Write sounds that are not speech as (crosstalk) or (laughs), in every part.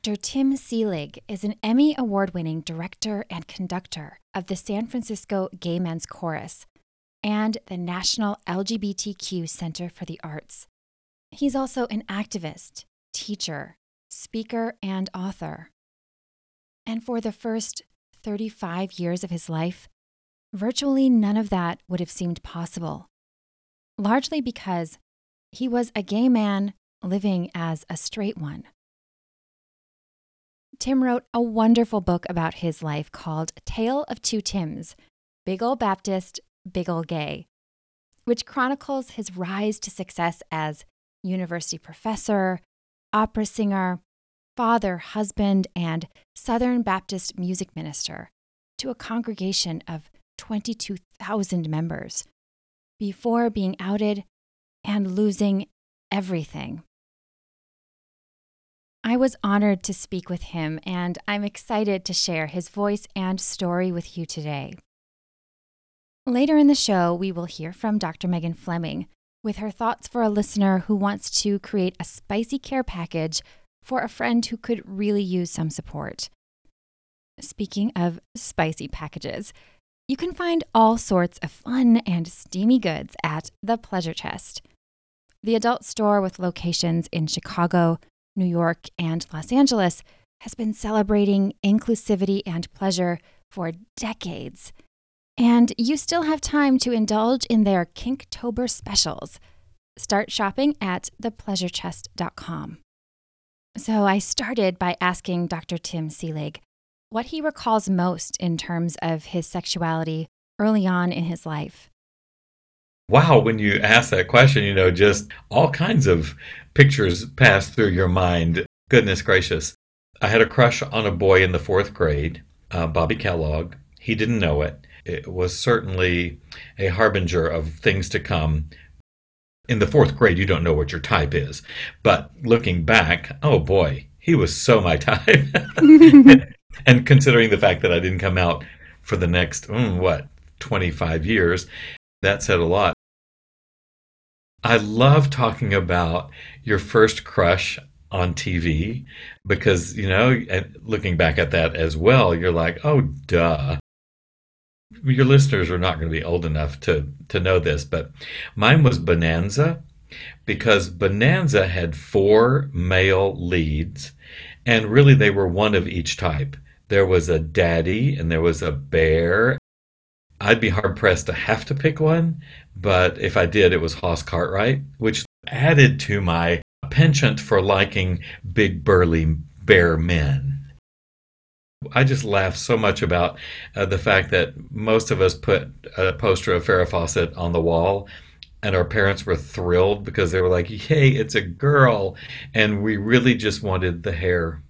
Dr. Tim Seelig is an Emmy Award winning director and conductor of the San Francisco Gay Men's Chorus and the National LGBTQ Center for the Arts. He's also an activist, teacher, speaker, and author. And for the first 35 years of his life, virtually none of that would have seemed possible, largely because he was a gay man living as a straight one. Tim wrote a wonderful book about his life called Tale of Two Tims Big Ol' Baptist, Big Ol' Gay, which chronicles his rise to success as university professor, opera singer, father, husband, and Southern Baptist music minister to a congregation of 22,000 members before being outed and losing everything. I was honored to speak with him, and I'm excited to share his voice and story with you today. Later in the show, we will hear from Dr. Megan Fleming with her thoughts for a listener who wants to create a spicy care package for a friend who could really use some support. Speaking of spicy packages, you can find all sorts of fun and steamy goods at The Pleasure Chest, the adult store with locations in Chicago, New York, and Los Angeles, has been celebrating inclusivity and pleasure for decades. And you still have time to indulge in their Kinktober specials. Start shopping at thepleasurechest.com. So I started by asking Dr. Tim Seelig what he recalls most in terms of his sexuality early on in his life. Wow, when you ask that question, you know, just all kinds of pictures pass through your mind. Goodness gracious. I had a crush on a boy in the fourth grade, uh, Bobby Kellogg. He didn't know it. It was certainly a harbinger of things to come. In the fourth grade, you don't know what your type is. But looking back, oh boy, he was so my (laughs) type. (laughs) and considering the fact that I didn't come out for the next, mm, what, 25 years, that said a lot. I love talking about your first crush on TV because, you know, looking back at that as well, you're like, oh, duh. Your listeners are not going to be old enough to, to know this, but mine was Bonanza because Bonanza had four male leads, and really they were one of each type. There was a daddy, and there was a bear. I'd be hard pressed to have to pick one, but if I did, it was Hoss Cartwright, which added to my penchant for liking big, burly bear men. I just laugh so much about uh, the fact that most of us put a poster of Farrah Fawcett on the wall, and our parents were thrilled because they were like, "Hey, it's a girl," and we really just wanted the hair.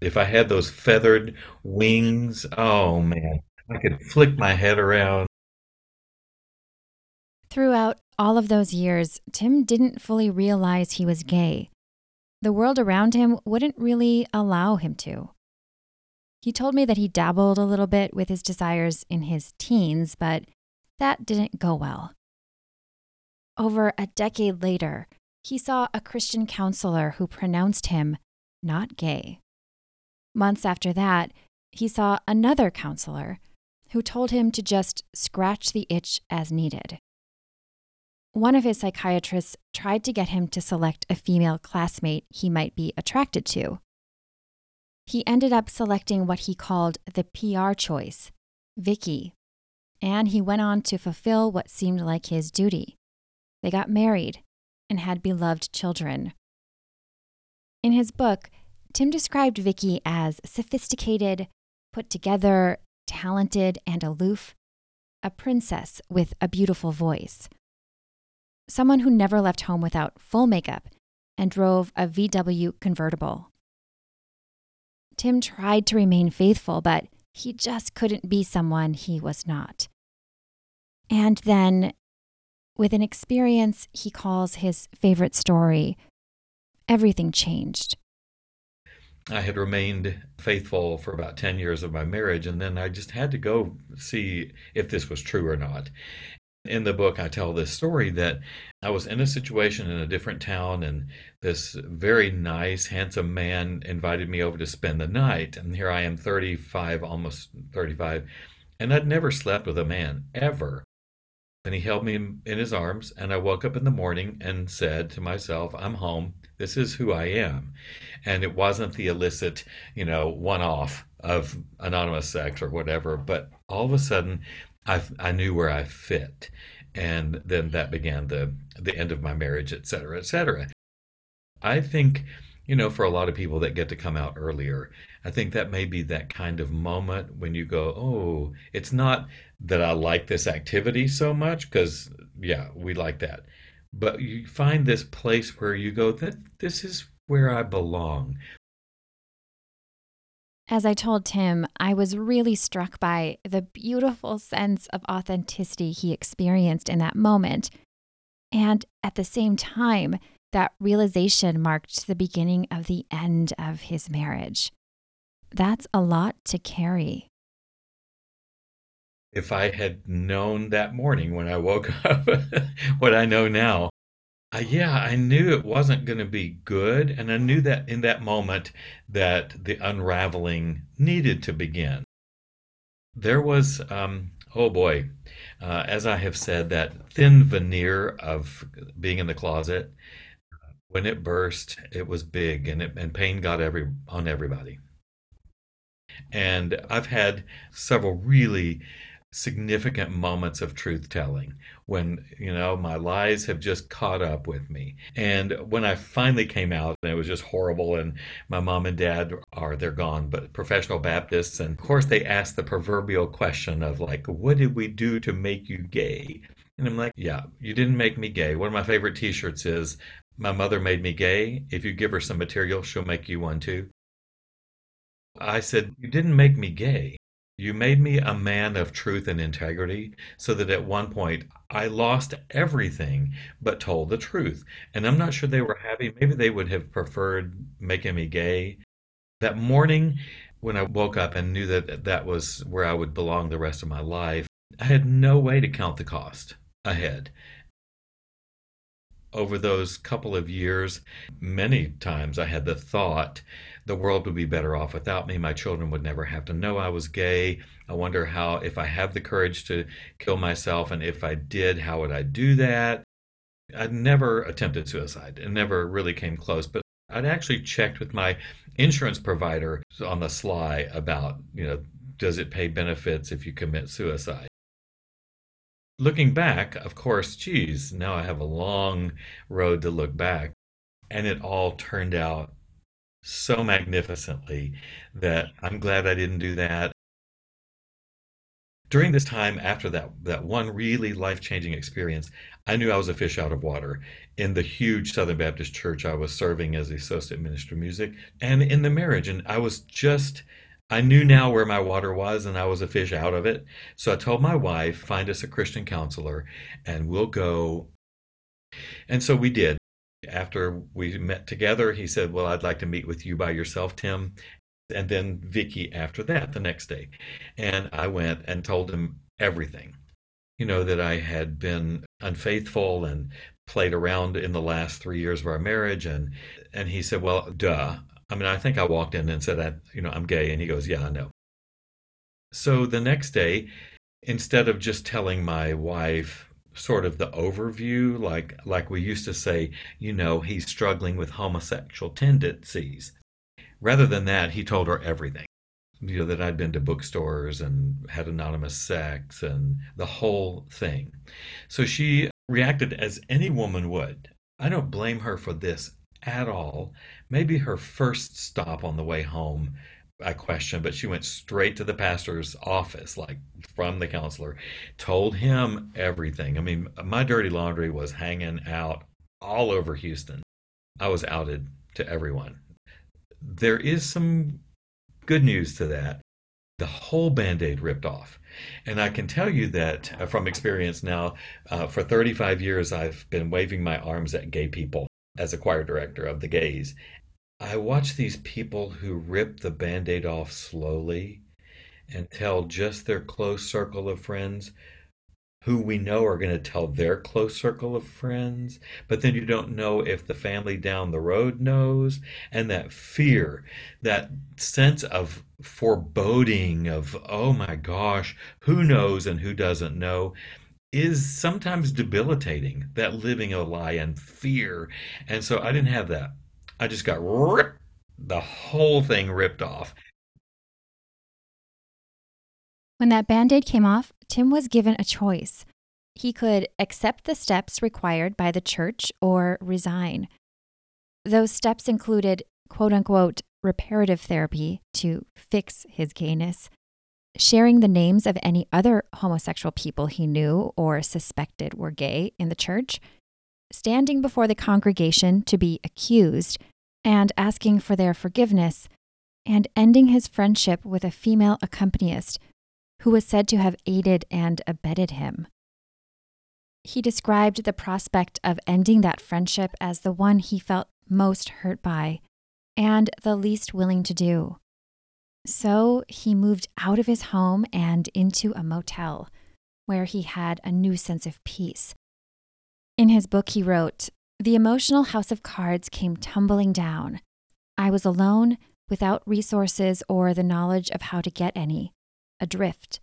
If I had those feathered wings, oh man, I could flick my head around Throughout all of those years, Tim didn't fully realize he was gay. The world around him wouldn't really allow him to. He told me that he dabbled a little bit with his desires in his teens, but that didn't go well. Over a decade later, he saw a Christian counselor who pronounced him not gay. Months after that, he saw another counselor who told him to just scratch the itch as needed one of his psychiatrists tried to get him to select a female classmate he might be attracted to. He ended up selecting what he called the PR choice, Vicky, and he went on to fulfill what seemed like his duty. They got married and had beloved children. In his book, Tim described Vicky as sophisticated, put together, talented, and aloof, a princess with a beautiful voice someone who never left home without full makeup and drove a VW convertible. Tim tried to remain faithful, but He just couldn't be someone he was not. And then, with an experience he calls his favorite story, everything changed. I had remained faithful for about 10 years of my marriage, and then I just had to go see if this was true or not. In the book, I tell this story that I was in a situation in a different town, and this very nice, handsome man invited me over to spend the night. And here I am, 35, almost 35, and I'd never slept with a man, ever. And he held me in his arms, and I woke up in the morning and said to myself, I'm home. This is who I am. And it wasn't the illicit, you know, one off of anonymous sex or whatever, but all of a sudden I, I knew where I fit. And then that began the, the end of my marriage, et cetera, et cetera. I think, you know, mm-hmm. for a lot of people that get to come out earlier, I think that may be that kind of moment when you go, oh, it's not that I like this activity so much, because, yeah, we like that. But you find this place where you go, that this is where I belong. As I told Tim, I was really struck by the beautiful sense of authenticity he experienced in that moment. And at the same time, that realization marked the beginning of the end of his marriage. That's a lot to carry. If I had known that morning when I woke (laughs) up what I know now, uh, yeah, I knew it wasn't going to be good, and I knew that in that moment that the unraveling needed to begin. There was, um, oh boy, uh, as I have said, that thin veneer of being in the closet. When it burst, it was big, and it, and pain got every on everybody. And I've had several really significant moments of truth telling when you know my lies have just caught up with me. And when i finally came out and it was just horrible and my mom and dad are they're gone but professional baptists and of course they asked the proverbial question of like what did we do to make you gay? And i'm like yeah you didn't make me gay. One of my favorite t-shirts is my mother made me gay if you give her some material she'll make you one too i said you didn't make me gay you made me a man of truth and integrity so that at one point I lost everything but told the truth. And I'm not sure they were happy. Maybe they would have preferred making me gay. That morning, when I woke up and knew that that was where I would belong the rest of my life, I had no way to count the cost ahead. Over those couple of years, many times I had the thought the world would be better off without me. My children would never have to know I was gay. I wonder how, if I have the courage to kill myself, and if I did, how would I do that? I'd never attempted suicide and never really came close, but I'd actually checked with my insurance provider on the sly about, you know, does it pay benefits if you commit suicide? Looking back, of course, geez, now I have a long road to look back. And it all turned out so magnificently that I'm glad I didn't do that. During this time, after that, that one really life changing experience, I knew I was a fish out of water in the huge Southern Baptist church I was serving as the associate minister of music and in the marriage. And I was just, I knew now where my water was and I was a fish out of it. So I told my wife, find us a Christian counselor and we'll go. And so we did after we met together, he said, Well, I'd like to meet with you by yourself, Tim. And then Vicky after that the next day. And I went and told him everything. You know, that I had been unfaithful and played around in the last three years of our marriage. And and he said, Well, duh. I mean, I think I walked in and said, I, you know, I'm gay. And he goes, Yeah, I know. So the next day, instead of just telling my wife, sort of the overview like like we used to say you know he's struggling with homosexual tendencies rather than that he told her everything you know that I'd been to bookstores and had anonymous sex and the whole thing so she reacted as any woman would I don't blame her for this at all maybe her first stop on the way home I question, but she went straight to the pastor's office, like from the counselor, told him everything. I mean, my dirty laundry was hanging out all over Houston. I was outed to everyone. There is some good news to that. the whole band aid ripped off. And I can tell you that uh, from experience now, uh, for 35 years, I've been waving my arms at gay people as a choir director of the gays. I watch these people who rip the band aid off slowly and tell just their close circle of friends who we know are going to tell their close circle of friends, but then you don't know if the family down the road knows. And that fear, that sense of foreboding of, oh my gosh, who knows and who doesn't know, is sometimes debilitating. That living a lie and fear. And so I didn't have that. I just got ripped, the whole thing ripped off. When that band aid came off, Tim was given a choice. He could accept the steps required by the church or resign. Those steps included quote unquote reparative therapy to fix his gayness, sharing the names of any other homosexual people he knew or suspected were gay in the church, standing before the congregation to be accused and asking for their forgiveness, and ending his friendship with a female accompanist who was said to have aided and abetted him. He described the prospect of ending that friendship as the one he felt most hurt by and the least willing to do. So he moved out of his home and into a motel, where he had a new sense of peace. In his book, he wrote The emotional house of cards came tumbling down. I was alone, without resources or the knowledge of how to get any adrift.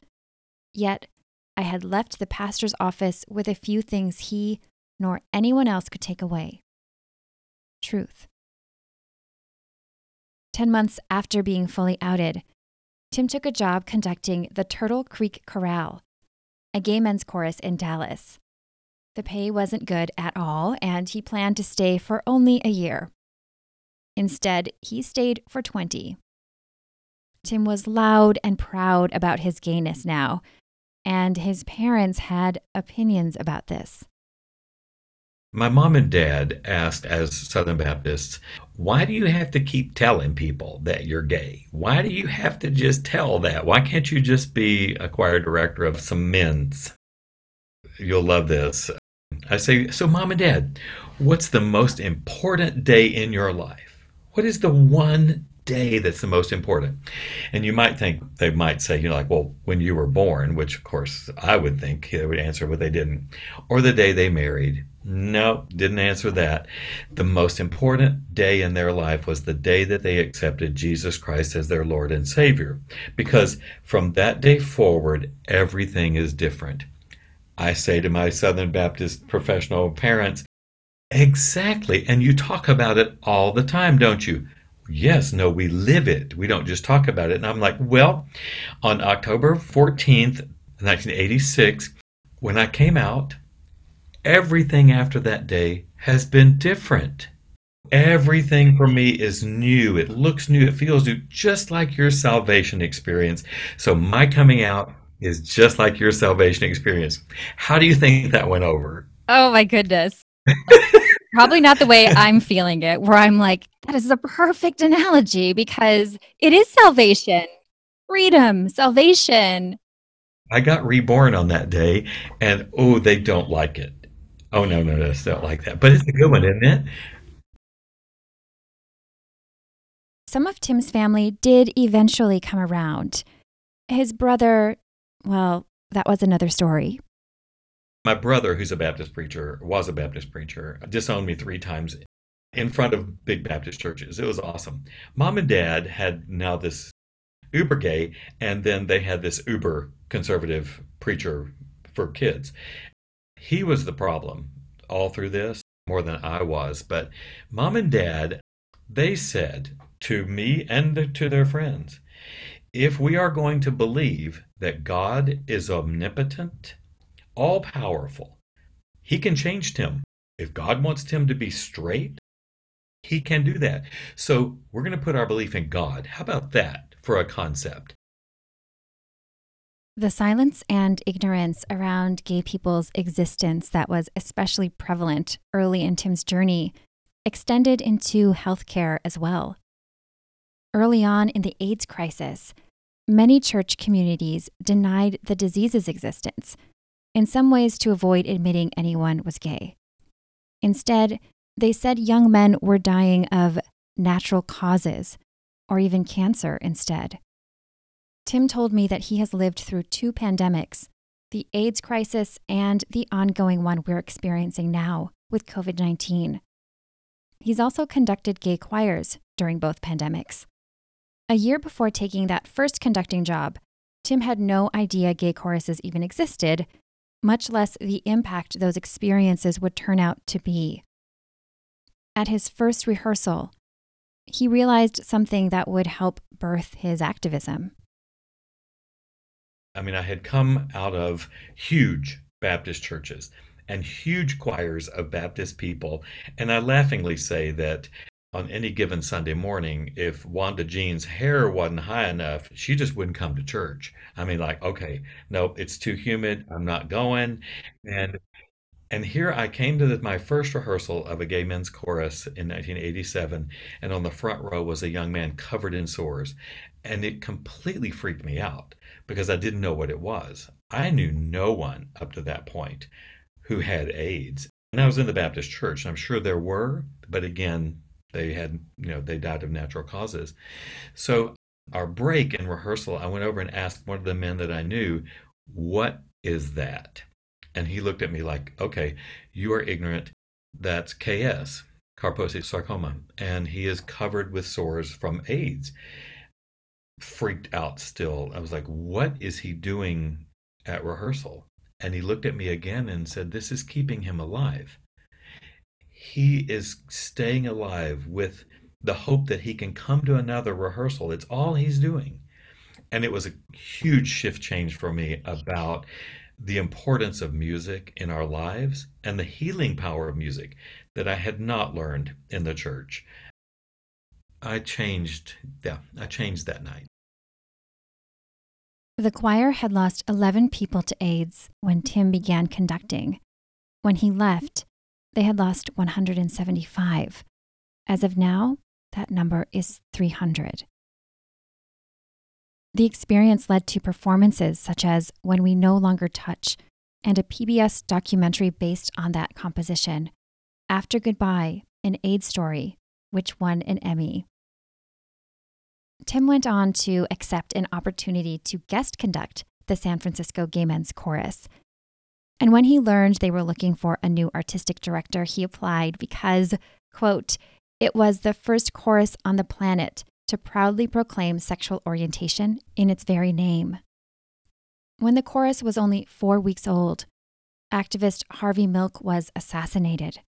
Yet, I had left the pastor's office with a few things he nor anyone else could take away truth. Ten months after being fully outed, Tim took a job conducting the Turtle Creek Chorale, a gay men's chorus in Dallas. The pay wasn't good at all, and he planned to stay for only a year. Instead, he stayed for 20. Tim was loud and proud about his gayness now, and his parents had opinions about this. My mom and dad asked, as Southern Baptists, why do you have to keep telling people that you're gay? Why do you have to just tell that? Why can't you just be a choir director of some men's? You'll love this. I say, so mom and dad, what's the most important day in your life? What is the one day that's the most important. And you might think they might say, you know, like, well, when you were born, which of course I would think they would answer, but they didn't, or the day they married. No, didn't answer that. The most important day in their life was the day that they accepted Jesus Christ as their Lord and Savior. Because from that day forward, everything is different. I say to my Southern Baptist professional parents, exactly. And you talk about it all the time, don't you? Yes, no, we live it. We don't just talk about it. And I'm like, well, on October 14th, 1986, when I came out, everything after that day has been different. Everything for me is new. It looks new. It feels new, just like your salvation experience. So my coming out is just like your salvation experience. How do you think that went over? Oh my goodness. (laughs) Probably not the way I'm feeling it, where I'm like, that is a perfect analogy because it is salvation, freedom, salvation. I got reborn on that day, and oh, they don't like it. Oh, no, no, no, they don't like that. But it's a good one, isn't it? Some of Tim's family did eventually come around. His brother, well, that was another story. My brother, who's a Baptist preacher, was a Baptist preacher, disowned me three times in front of big Baptist churches. It was awesome. Mom and dad had now this uber gay, and then they had this uber conservative preacher for kids. He was the problem all through this, more than I was. But mom and dad, they said to me and to their friends, if we are going to believe that God is omnipotent, all powerful. He can change Tim. If God wants Tim to be straight, he can do that. So we're going to put our belief in God. How about that for a concept? The silence and ignorance around gay people's existence that was especially prevalent early in Tim's journey extended into healthcare as well. Early on in the AIDS crisis, many church communities denied the disease's existence, in some ways to avoid admitting anyone was gay. Instead, they said young men were dying of natural causes or even cancer instead. Tim told me that he has lived through two pandemics the AIDS crisis and the ongoing one we're experiencing now with COVID 19. He's also conducted gay choirs during both pandemics. A year before taking that first conducting job, Tim had no idea gay choruses even existed, much less the impact those experiences would turn out to be. At his first rehearsal, he realized something that would help birth his activism. I mean, I had come out of huge Baptist churches and huge choirs of Baptist people. And I laughingly say that on any given Sunday morning, if Wanda Jean's hair wasn't high enough, she just wouldn't come to church. I mean, like, okay, no, it's too humid. I'm not going. And and here I came to the, my first rehearsal of a gay men's chorus in 1987, and on the front row was a young man covered in sores. And it completely freaked me out because I didn't know what it was. I knew no one up to that point who had AIDS. And I was in the Baptist church, and I'm sure there were, but again, they had, you know, they died of natural causes. So our break in rehearsal, I went over and asked one of the men that I knew, what is that? And he looked at me like, okay, you are ignorant. That's KS, Kaposi sarcoma. And he is covered with sores from AIDS. Freaked out still. I was like, what is he doing at rehearsal? And he looked at me again and said, This is keeping him alive. He is staying alive with the hope that he can come to another rehearsal. It's all he's doing. And it was a huge shift change for me about the importance of music in our lives and the healing power of music that I had not learned in the church. I changed, yeah, I changed that night. The choir had lost 11 people to AIDS when Tim began conducting. When he left, they had lost 175. As of now, that number is 300. The experience led to performances such as When We No Longer Touch and a PBS documentary based on that composition, After Goodbye, an AIDS story, which won an Emmy. Tim went on to accept an opportunity to guest conduct the San Francisco Gay Men's Chorus. And when he learned they were looking for a new artistic director, he applied because, quote, it was the first chorus on the planet to proudly proclaim sexual orientation in its very name. When the chorus was only four weeks old, activist Harvey Milk was assassinated.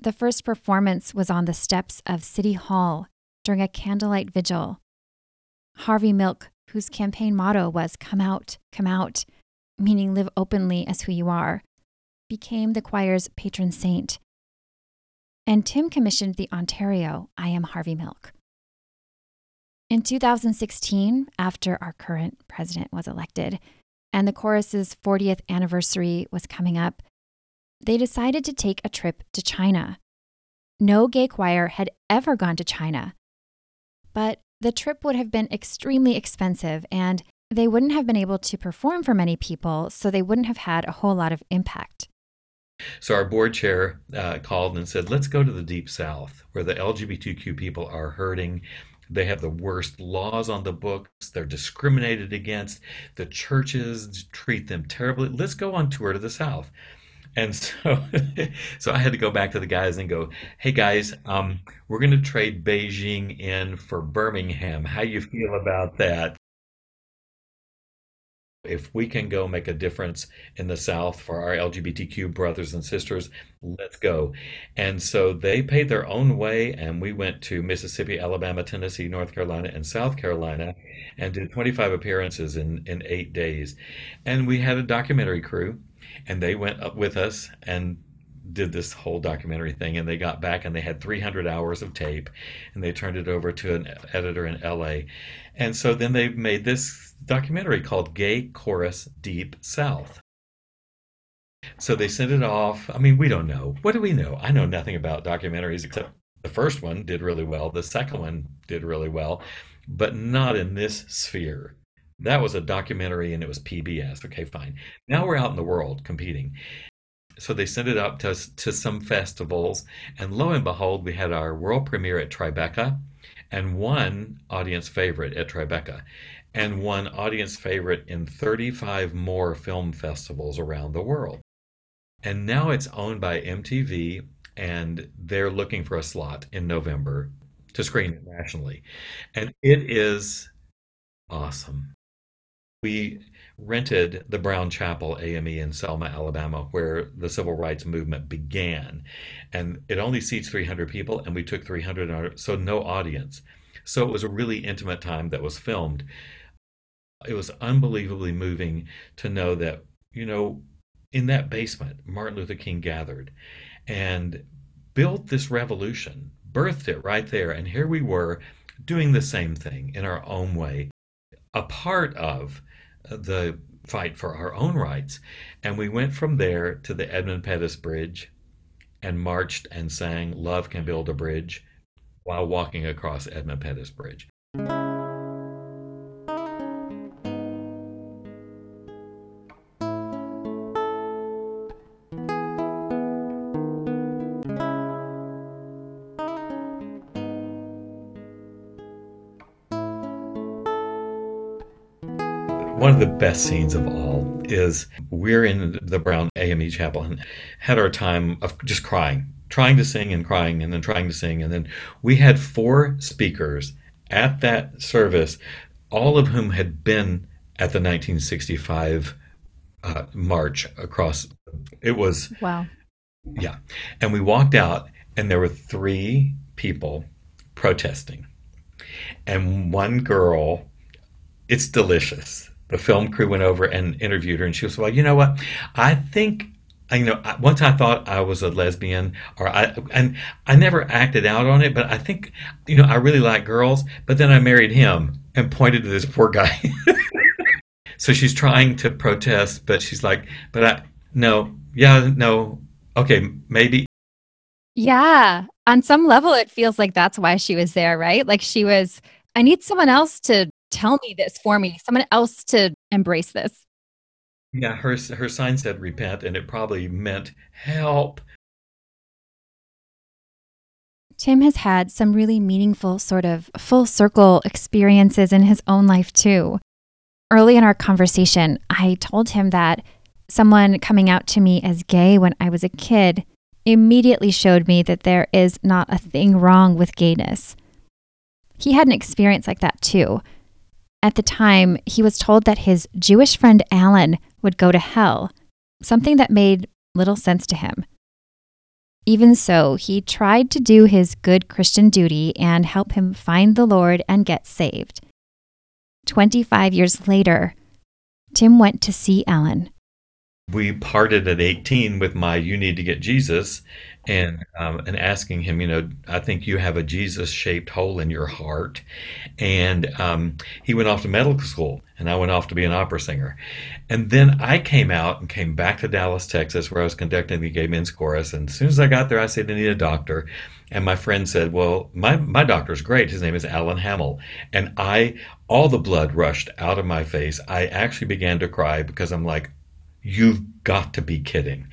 The first performance was on the steps of City Hall during a candlelight vigil. Harvey Milk, whose campaign motto was Come Out, Come Out, meaning live openly as who you are, became the choir's patron saint. And Tim commissioned the oratorio I Am Harvey Milk. In 2016, after our current president was elected and the chorus's 40th anniversary was coming up, they decided to take a trip to China. No gay choir had ever gone to China, but the trip would have been extremely expensive and they wouldn't have been able to perform for many people, so they wouldn't have had a whole lot of impact. So our board chair uh, called and said, let's go to the deep south where the LGBTQ people are hurting. They have the worst laws on the books. They're discriminated against. The churches treat them terribly. Let's go on tour to the south. And (laughs) so, so I had to go back to the guys and go, "Hey guys, um, we're going to trade Beijing in for Birmingham. How you feel about that?" If we can go make a difference in the South for our LGBTQ brothers and sisters, let's go. And so they paid their own way, and we went to Mississippi, Alabama, Tennessee, North Carolina, and South Carolina and did 25 appearances in, in eight days. And we had a documentary crew and they went up with us and did this whole documentary thing and they got back and they had 300 hours of tape and they turned it over to an editor in LA. And so then they made this documentary called Gay Chorus Deep South. So they sent it off. I mean, we don't know. What do we know? I know nothing about documentaries except the first one did really well. The second one did really well. but not in this sphere. That was a documentary and it was PBS. Okay, fine. Now we're out in the world competing. So they sent it up to, to some festivals, and lo and behold, we had our world premiere at Tribeca and won audience favorite at Tribeca and won audience favorite in 35 more film festivals around the world. And now it's owned by MTV, and they're looking for a slot in November to screen it nationally. And it is awesome. We rented the Brown Chapel AME in Selma, Alabama, where the civil rights movement began. And it only seats 300 people, and we took 300, so no audience. So it was a really intimate time that was filmed it was unbelievably moving to know that, you know, in that basement, Martin Luther King gathered and built this revolution, birthed it right there. And here we were doing the same thing in our own way, a part of the fight for our own rights. And we went from there to the Edmund Pettus Bridge and marched and sang Love Can Build a Bridge while walking across Edmund Pettus Bridge. The best scenes of all is we're in the Brown AME chapel and had our time of just crying, trying to sing and crying and then trying to sing. And then we had four speakers at that service, all of whom had been at the 1965 uh, march across. It was. Wow. Yeah. And we walked out and there were three people protesting. And one girl, it's delicious the film crew went over and interviewed her, and she was well, you know what? I think you know once I thought I was a lesbian, or I and I never acted out on it, but I think you know I really like girls. But then I married him and pointed to this poor guy. (laughs) so she's trying to protest, but she's like, but I no, yeah, no, okay, maybe. Yeah, on some level, it feels like that's why she was there, right? Like she was. I need someone else to tell me this for me, someone else to embrace this. Yeah, her her sign said repent, and it probably meant help. Tim has had some really meaningful, sort of full circle experiences in his own life, too. Early in our conversation, I told him that someone coming out to me as gay when I was a kid immediately showed me that there is not a thing wrong with gayness. He had an experience like that, too, at the time, he was told that his Jewish friend Alan would go to hell, something that made little sense to him. Even so, he tried to do his good Christian duty and help him find the Lord and get saved. 25 years later, Tim went to see Alan. We parted at 18 with my You Need to Get Jesus, and um, and asking him, you know, I think you have a Jesus shaped hole in your heart, and um, he went off to medical school, and I went off to be an opera singer, and then I came out and came back to Dallas, Texas, where I was conducting the gay men's chorus, and as soon as I got there, I said I need a doctor, and my friend said, well, my my doctor's great. His name is Alan Hamill, and I all the blood rushed out of my face. I actually began to cry because I'm like, You've got to be kidding.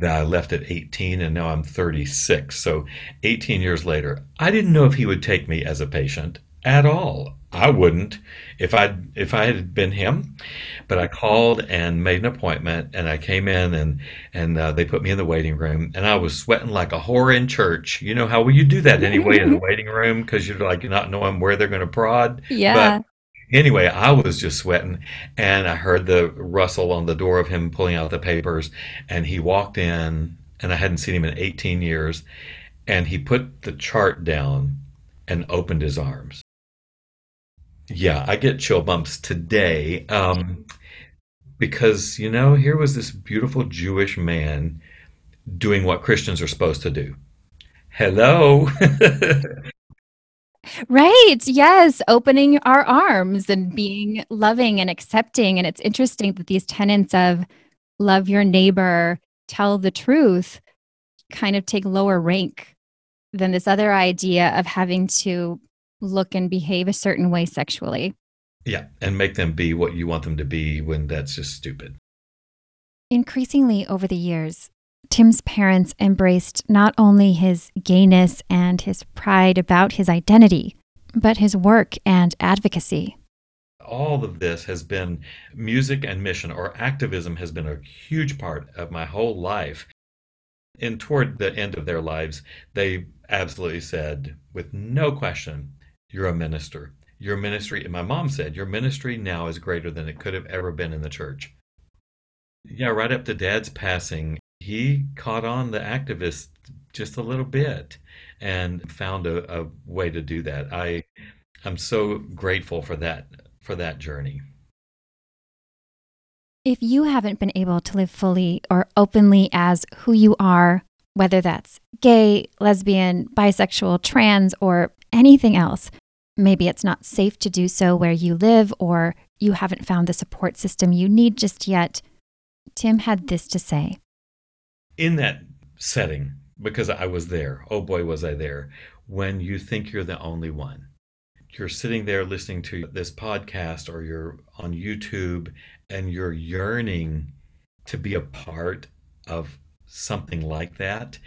That I left at 18 and now I'm 36. So 18 years later, I didn't know if he would take me as a patient at all. I wouldn't if I if I had been him, but I called and made an appointment, and I came in and and uh, they put me in the waiting room, and I was sweating like a whore in church. You know how will you do that anyway in the (laughs) waiting room because you're like not knowing where they're going to prod. Yeah. But Anyway, I was just sweating, and I heard the rustle on the door of him pulling out the papers, and he walked in, and I hadn't seen him in 18 years, and he put the chart down and opened his arms. Yeah, I get chill bumps today um, because, you know, here was this beautiful Jewish man doing what Christians are supposed to do. Hello. (laughs) Right. Yes. Opening our arms and being loving and accepting. And it's interesting that these tenets of love your neighbor, tell the truth, kind of take lower rank than this other idea of having to look and behave a certain way sexually. Yeah, and make them be what you want them to be when that's just stupid. Increasingly over the years, Tim's parents embraced not only his gayness and his pride about his identity, but his work and advocacy. All of this has been music and mission, or activism has been a huge part of my whole life. And toward the end of their lives, they absolutely said, with no question, You're a minister. Your ministry, and my mom said, Your ministry now is greater than it could have ever been in the church. Yeah, right up to dad's passing, he caught on the activist just a little bit and found a, a way to do that. I I'm so grateful for that for that journey. If you haven't been able to live fully or openly as who you are, whether that's gay, lesbian, bisexual, trans, or anything else, maybe it's not safe to do so where you live or you haven't found the support system you need just yet, Tim had this to say. In that setting, because I was there, oh boy, was I there, when you think you're the only one. You're sitting there listening to this podcast or you're on YouTube and you're yearning to be a part of something like that.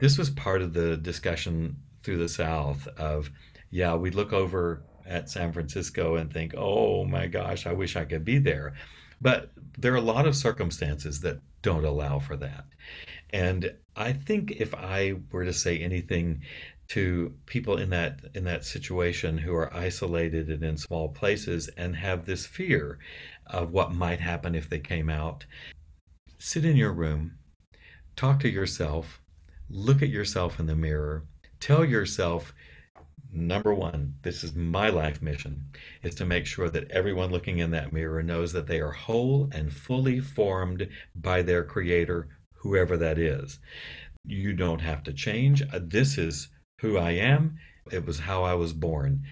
This was part of the discussion through the South of, yeah, we look over at San Francisco and think, oh my gosh, I wish I could be there. But there are a lot of circumstances that don't allow for that. And I think if I were to say anything to people in that in that situation who are isolated and in small places and have this fear of what might happen if they came out, sit in your room, talk to yourself, look at yourself in the mirror, tell yourself number one, this is my life mission, is to make sure that everyone looking in that mirror knows that they are whole and fully formed by their creator, whoever that is. You don't have to change. Uh, this is who I am. It was how I was born.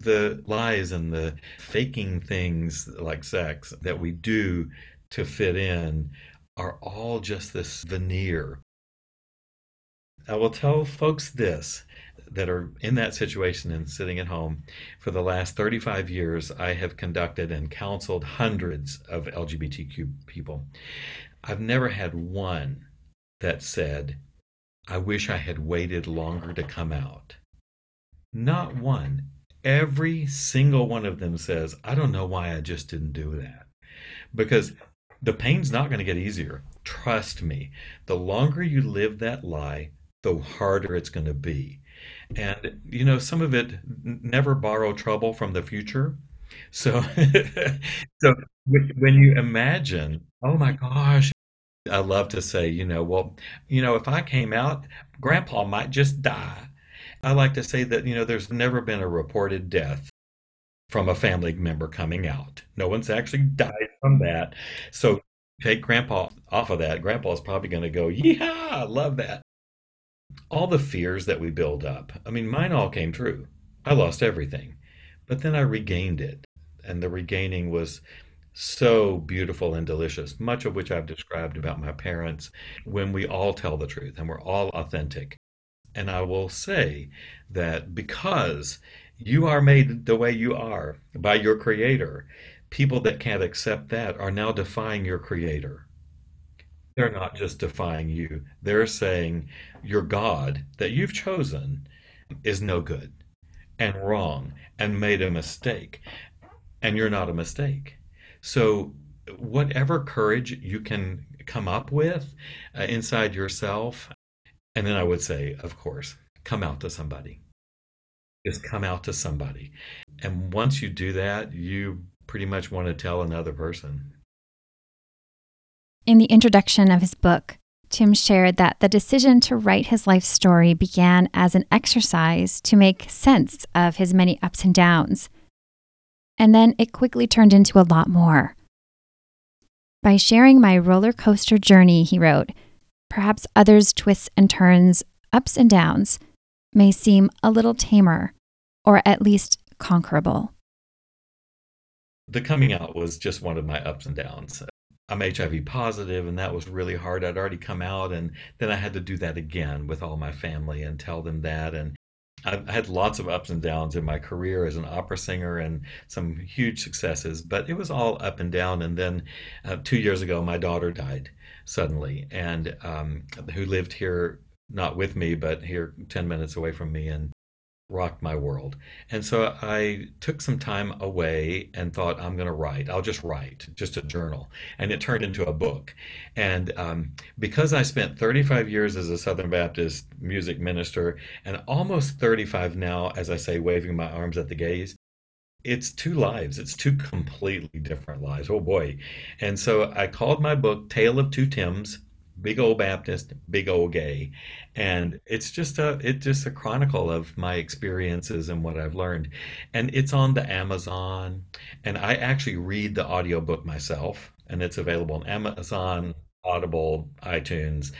The lies and the faking things like sex that we do to fit in are all just this veneer. I will tell folks this that are in that situation and sitting at home. For the last 35 years, I have conducted and counseled hundreds of LGBTQ people. I've never had one that said, I wish I had waited longer to come out. Not one. Every single one of them says, I don't know why I just didn't do that. Because the pain's not going to get easier. Trust me. The longer you live that lie, the harder it's going to be. And, you know, some of it never borrow trouble from the future. So, (laughs) so when you imagine, oh my gosh, I love to say, you know, well, you know, if I came out, grandpa might just die. I like to say that, you know, there's never been a reported death from a family member coming out. No one's actually died from that. So take grandpa off of that. Grandpa's probably going to go, yeah, I love that all the fears that we build up. I mean, mine all came true. I lost everything, but then I regained it. And the regaining was so beautiful and delicious, much of which I've described about my parents when we all tell the truth and we're all authentic. And I will say that because you are made the way you are by your creator, people that can't accept that are now defying your creator they're not just defying you, they're saying your God that you've chosen is no good and wrong and made a mistake, and you're not a mistake. So, whatever courage you can come up with uh, inside yourself, and then I would say, of course, come out to somebody. Just come out to somebody. And once you do that, you pretty much want to tell another person. In the introduction of his book, Tim shared that the decision to write his life story began as an exercise to make sense of his many ups and downs. And then it quickly turned into a lot more. By sharing my roller coaster journey, he wrote, perhaps others' twists and turns, ups and downs, may seem a little tamer, or at least conquerable. The coming out was just one of my ups and downs. I'm HIV positive, and that was really hard. I'd already come out, and then I had to do that again with all my family and tell them that. And I've had lots of ups and downs in my career as an opera singer and some huge successes, but it was all up and down. And then uh, two years ago, my daughter died suddenly, and um, who lived here not with me, but here 10 minutes away from me. And rocked my world. And so I took some time away and thought, I'm going to write. I'll just write, just a journal. And it turned into a book. And um, because I spent 35 years as a Southern Baptist music minister and almost 35 now, as I say, waving my arms at the gays, it's two lives. It's two completely different lives. Oh boy. And so I called my book Tale of Two Tims big old Baptist, big old gay, and it's just a it's just a chronicle of my experiences and what I've learned, and it's on the Amazon, and I actually read the audiobook myself, and it's available on Amazon, Audible, iTunes.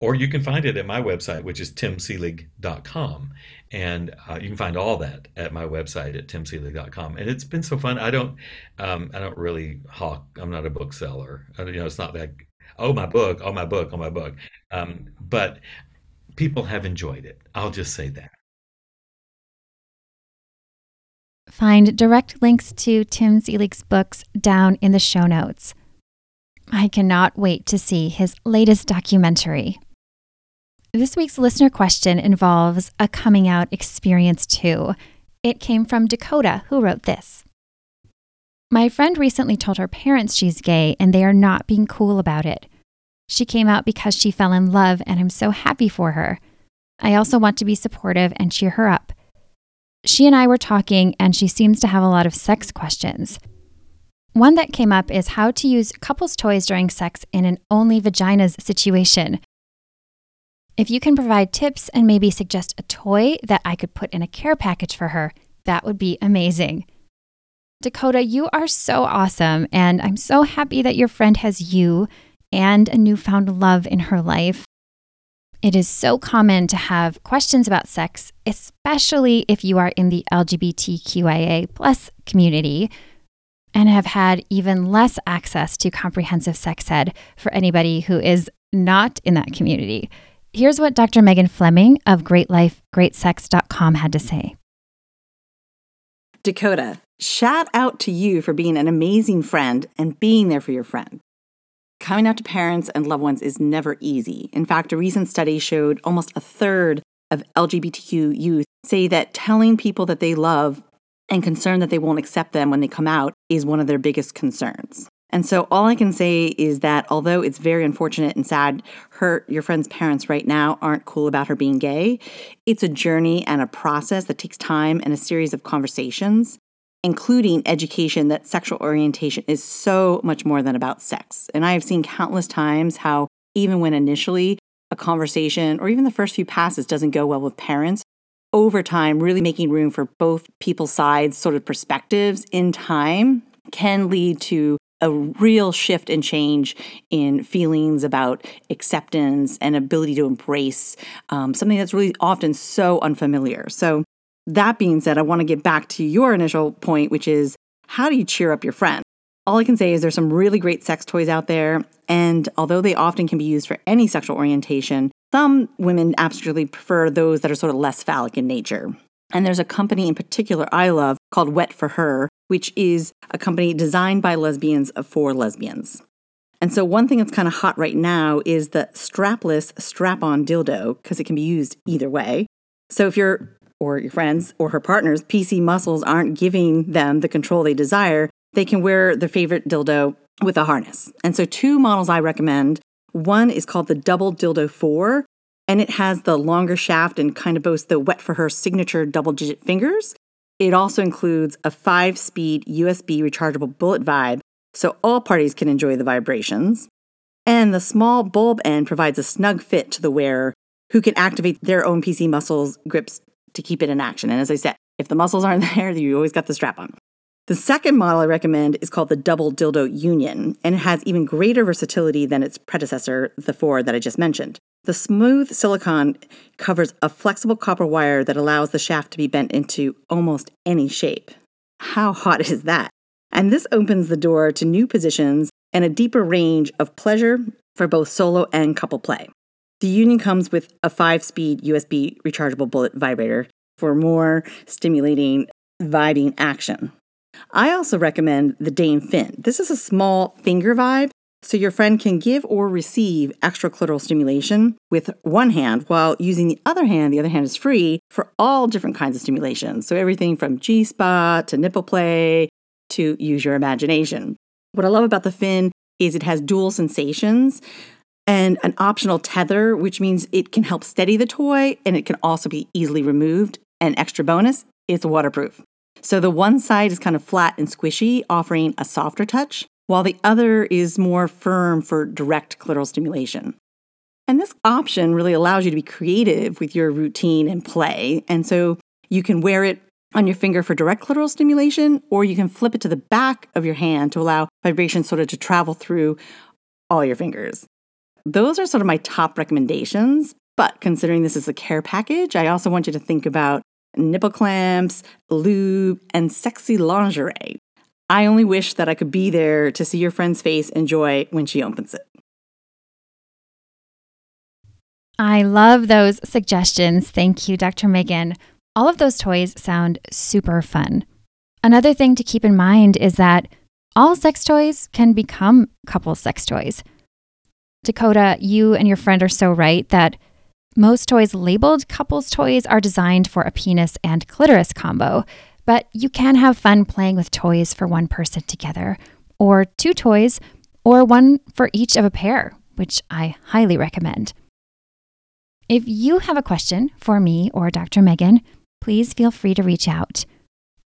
Or you can find it at my website, which is timseelig.com. And uh, you can find all that at my website at timseelig.com. And it's been so fun. I don't, um, I don't really hawk. I'm not a bookseller. You know, it's not that oh my book, oh my book, oh my book. Um, but people have enjoyed it. I'll just say that. Find direct links to Tim Seelig's books down in the show notes. I cannot wait to see his latest documentary. This week's listener question involves a coming out experience, too. It came from Dakota, who wrote this. My friend recently told her parents she's gay and they are not being cool about it. She came out because she fell in love, and I'm so happy for her. I also want to be supportive and cheer her up. She and I were talking, and she seems to have a lot of sex questions. One that came up is how to use couples' toys during sex in an only vaginas situation. If you can provide tips and maybe suggest a toy that I could put in a care package for her, that would be amazing. Dakota, you are so awesome, and I'm so happy that your friend has you and a newfound love in her life. It is so common to have questions about sex, especially if you are in the LGBTQIA plus community and have had even less access to comprehensive sex ed for anybody who is not in that community. Here's what Dr. Megan Fleming of GreatLifeGreatSex.com had to say. Dakota, shout out to you for being an amazing friend and being there for your friend. Coming out to parents and loved ones is never easy. In fact, a recent study showed almost a third of LGBTQ youth say that telling people that they love and concern that they won't accept them when they come out is one of their biggest concerns. And so, all I can say is that although it's very unfortunate and sad, her, your friend's parents right now aren't cool about her being gay, it's a journey and a process that takes time and a series of conversations including education that sexual orientation is so much more than about sex. And I have seen countless times how, even when initially a conversation or even the first few passes doesn't go well with parents, over time, really making room for both people's sides, sort of perspectives in time, can lead to a real shift and change in feelings about acceptance and ability to embrace um, something that's really often so unfamiliar. So, that being said, I want to get back to your initial point, which is how do you cheer up your friend? All I can say is there's some really great sex toys out there, and although they often can be used for any sexual orientation, some women absolutely prefer those that are sort of less phallic in nature. And there's a company in particular I love called Wet for Her, which is a company designed by lesbians for lesbians. And so, one thing that's kind of hot right now is the strapless strap on dildo, because it can be used either way. So, if you're or your friends or her partner's PC muscles aren't giving them the control they desire, they can wear their favorite dildo with a harness. And so, two models I recommend one is called the Double Dildo 4, and it has the longer shaft and kind of boasts the Wet for Her signature double digit fingers. It also includes a five speed USB rechargeable bullet vibe, so all parties can enjoy the vibrations. And the small bulb end provides a snug fit to the wearer who can activate their own PC muscles grips to keep it in action. And as I said, if the muscles aren't (laughs) there, you always got the strap on. The second model I recommend is called the Double Dildo Union, and it has even greater versatility than its predecessor, the four that I just mentioned. The smooth silicone covers a flexible copper wire that allows the shaft to be bent into almost any shape. How hot is that? And this opens the door to new positions and a deeper range of pleasure for both solo and couple play. The Union comes with a five speed USB rechargeable bullet vibrator for more stimulating, vibing action. I also recommend the Dame Fin. This is a small finger vibe, so your friend can give or receive extra clitoral stimulation with one hand while using the other hand. The other hand is free for all different kinds of stimulation. So everything from G spot to nipple play to use your imagination. What I love about the fin is it has dual sensations and an optional tether, which means it can help steady the toy and it can also be easily removed. And extra bonus, it's waterproof. So the one side is kind of flat and squishy, offering a softer touch, while the other is more firm for direct clitoral stimulation. And this option really allows you to be creative with your routine and play. And so you can wear it on your finger for direct clitoral stimulation, or you can flip it to the back of your hand to allow vibration sort of to travel through all your fingers. Those are sort of my top recommendations. But considering this is a care package, I also want you to think about nipple clamps, lube, and sexy lingerie. I only wish that I could be there to see your friend's face and joy when she opens it. I love those suggestions. Thank you, Dr. Megan. All of those toys sound super fun. Another thing to keep in mind is that all sex toys can become couple sex toys. Dakota, you and your friend are so right that most toys labeled couples toys are designed for a penis and clitoris combo, but you can have fun playing with toys for one person together, or two toys, or one for each of a pair, which I highly recommend. If you have a question for me or Dr. Megan, please feel free to reach out.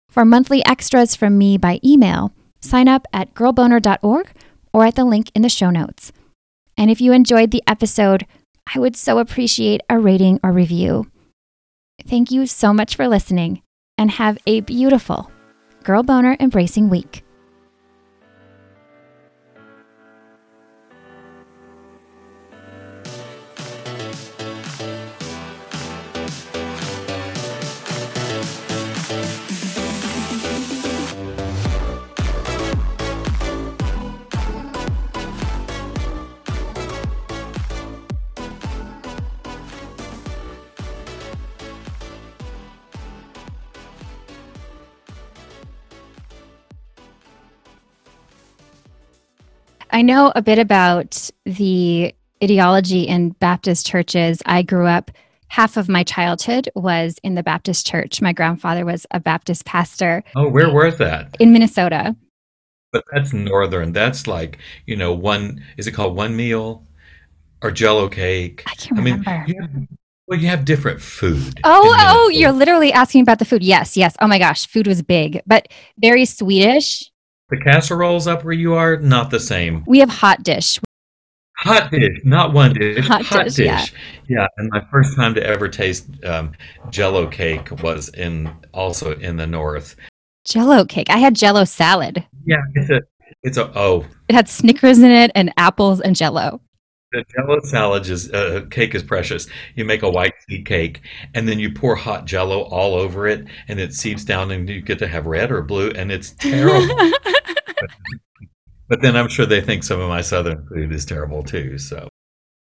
For monthly extras from me by email, sign up at girlboner.org or at the link in the show notes. And if you enjoyed the episode, I would so appreciate a rating or review. Thank you so much for listening and have a beautiful Girl Boner Embracing Week. I know a bit about the ideology in Baptist churches. I grew up, half of my childhood was in the Baptist church. My grandfather was a Baptist pastor. Oh, where was that? In Minnesota. But that's northern. That's like, you know, one, is it called one meal or jello cake? I can't remember. I mean, you have, well, you have different food. Oh, oh, you're literally asking about the food. Yes, yes. Oh my gosh, food was big, but very Swedish. The casseroles up where you are, not the same. We have hot dish. Hot dish, not one dish. Hot, hot dish, dish. Yeah. yeah. And my first time to ever taste um, Jello cake was in also in the north. Jello cake. I had Jello salad. Yeah, it's a it's a oh. It had Snickers in it and apples and Jello. The Jello salad is uh, cake is precious. You make a white seed cake, and then you pour hot Jello all over it, and it seeps down, and you get to have red or blue, and it's (laughs) terrible. but, but then I'm sure they think some of my southern food is terrible too. So